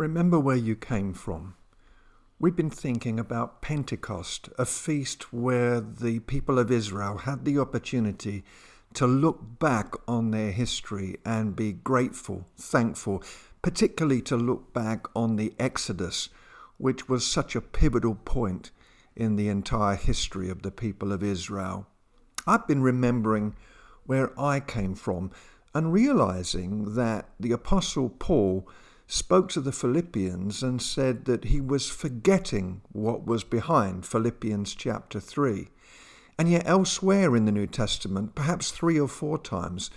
Remember where you came from. We've been thinking about Pentecost, a feast where the people of Israel had the opportunity to look back on their history and be grateful, thankful, particularly to look back on the Exodus, which was such a pivotal point in the entire history of the people of Israel. I've been remembering where I came from and realizing that the Apostle Paul spoke to the Philippians and said that he was forgetting what was behind Philippians chapter 3. And yet, elsewhere in the New Testament, perhaps three or four times,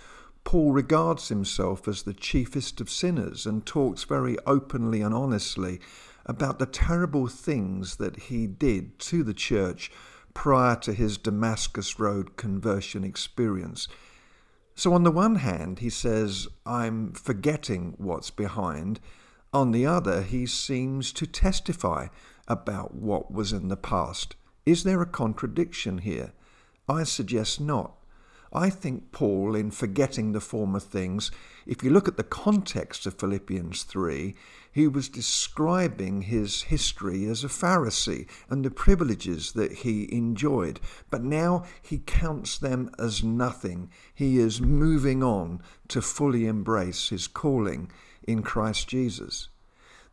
Paul regards himself as the chiefest of sinners and talks very openly and honestly about the terrible things that he did to the church prior to his Damascus Road conversion experience. So, on the one hand, he says, I'm forgetting what's behind. On the other, he seems to testify about what was in the past. Is there a contradiction here? I suggest not. I think Paul, in forgetting the former things, if you look at the context of Philippians 3, he was describing his history as a Pharisee and the privileges that he enjoyed. But now he counts them as nothing. He is moving on to fully embrace his calling in Christ Jesus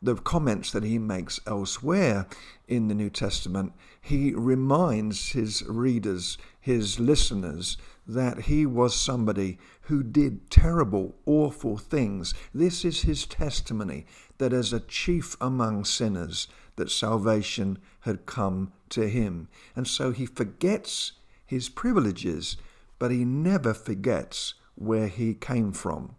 the comments that he makes elsewhere in the New Testament, he reminds his readers, his listeners, that he was somebody who did terrible, awful things. This is his testimony that as a chief among sinners, that salvation had come to him. And so he forgets his privileges, but he never forgets where he came from.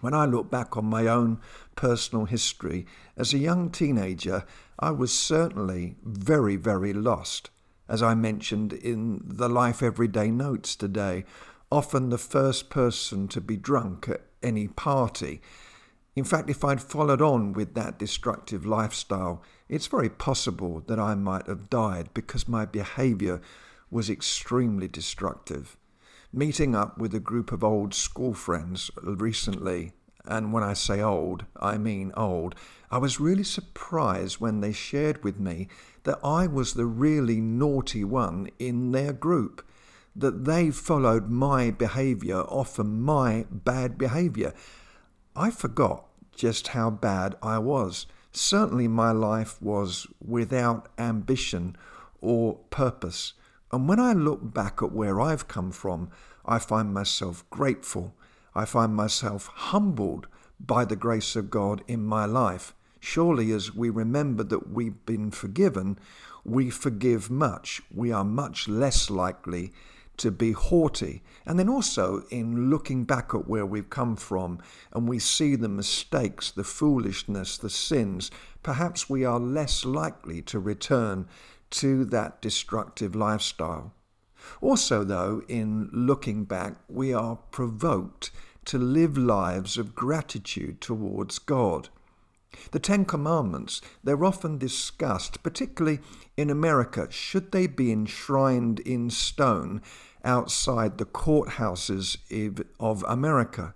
When I look back on my own personal history, as a young teenager, I was certainly very, very lost. As I mentioned in the Life Everyday Notes today, often the first person to be drunk at any party. In fact, if I'd followed on with that destructive lifestyle, it's very possible that I might have died because my behaviour was extremely destructive meeting up with a group of old school friends recently, and when I say old, I mean old, I was really surprised when they shared with me that I was the really naughty one in their group, that they followed my behaviour, often my bad behaviour. I forgot just how bad I was. Certainly, my life was without ambition or purpose. And when I look back at where I've come from, I find myself grateful. I find myself humbled by the grace of God in my life. Surely, as we remember that we've been forgiven, we forgive much. We are much less likely to be haughty. And then also in looking back at where we've come from and we see the mistakes, the foolishness, the sins, perhaps we are less likely to return to that destructive lifestyle. Also, though, in looking back, we are provoked to live lives of gratitude towards God. The Ten Commandments, they're often discussed, particularly in America. Should they be enshrined in stone outside the courthouses of America?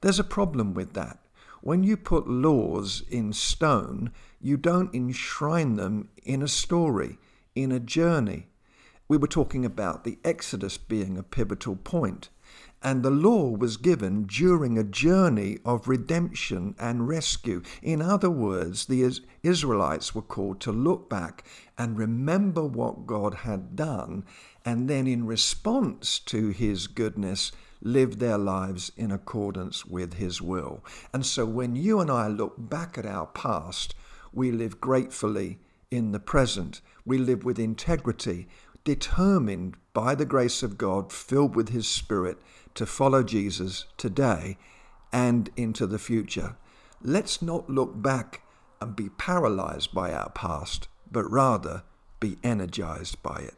There's a problem with that. When you put laws in stone, you don't enshrine them in a story in a journey. We were talking about the Exodus being a pivotal point, and the law was given during a journey of redemption and rescue. In other words, the Israelites were called to look back and remember what God had done, and then in response to his goodness, live their lives in accordance with his will. And so when you and I look back at our past, we live gratefully in the present. We live with integrity, determined by the grace of God, filled with His Spirit, to follow Jesus today and into the future. Let's not look back and be paralyzed by our past, but rather be energized by it.